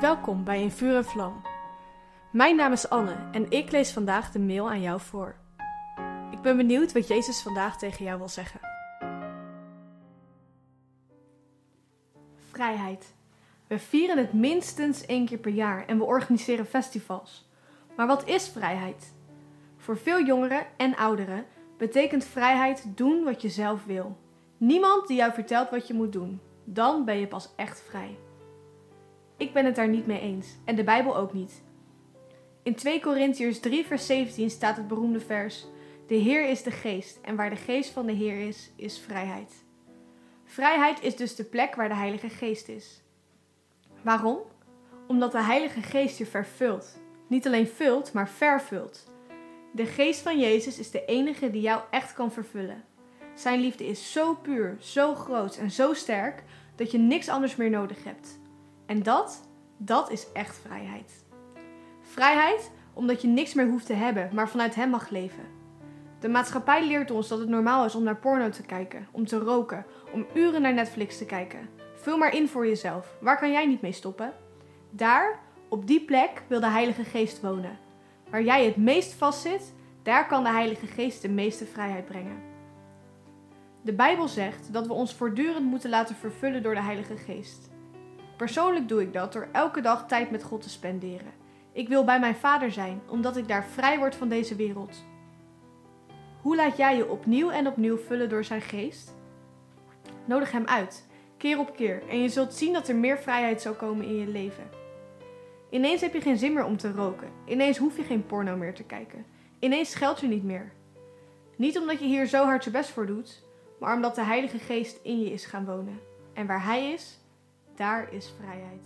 Welkom bij In Vuur en Vlam. Mijn naam is Anne en ik lees vandaag de mail aan jou voor. Ik ben benieuwd wat Jezus vandaag tegen jou wil zeggen. Vrijheid. We vieren het minstens één keer per jaar en we organiseren festivals. Maar wat is vrijheid? Voor veel jongeren en ouderen betekent vrijheid doen wat je zelf wil. Niemand die jou vertelt wat je moet doen. Dan ben je pas echt vrij. Ik ben het daar niet mee eens en de Bijbel ook niet. In 2 Korintiërs 3 vers 17 staat het beroemde vers: De Heer is de geest en waar de geest van de Heer is, is vrijheid. Vrijheid is dus de plek waar de Heilige Geest is. Waarom? Omdat de Heilige Geest je vervult. Niet alleen vult, maar vervult. De geest van Jezus is de enige die jou echt kan vervullen. Zijn liefde is zo puur, zo groot en zo sterk dat je niks anders meer nodig hebt. En dat, dat is echt vrijheid. Vrijheid omdat je niks meer hoeft te hebben, maar vanuit Hem mag leven. De maatschappij leert ons dat het normaal is om naar porno te kijken, om te roken, om uren naar Netflix te kijken. Vul maar in voor jezelf. Waar kan jij niet mee stoppen? Daar, op die plek, wil de Heilige Geest wonen. Waar jij het meest vastzit, daar kan de Heilige Geest de meeste vrijheid brengen. De Bijbel zegt dat we ons voortdurend moeten laten vervullen door de Heilige Geest. Persoonlijk doe ik dat door elke dag tijd met God te spenderen. Ik wil bij mijn Vader zijn, omdat ik daar vrij word van deze wereld. Hoe laat jij je opnieuw en opnieuw vullen door zijn geest? Nodig hem uit, keer op keer, en je zult zien dat er meer vrijheid zal komen in je leven. Ineens heb je geen zin meer om te roken. Ineens hoef je geen porno meer te kijken. Ineens scheld je niet meer. Niet omdat je hier zo hard je best voor doet, maar omdat de Heilige Geest in je is gaan wonen. En waar Hij is, daar is vrijheid.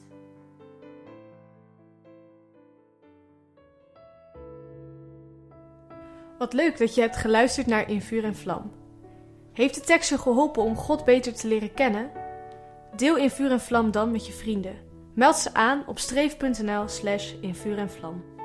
Wat leuk dat je hebt geluisterd naar In Vuur en Vlam. Heeft de tekst je geholpen om God beter te leren kennen? Deel In Vuur en Vlam dan met je vrienden. Meld ze aan op streef.nl slash in vuur en vlam.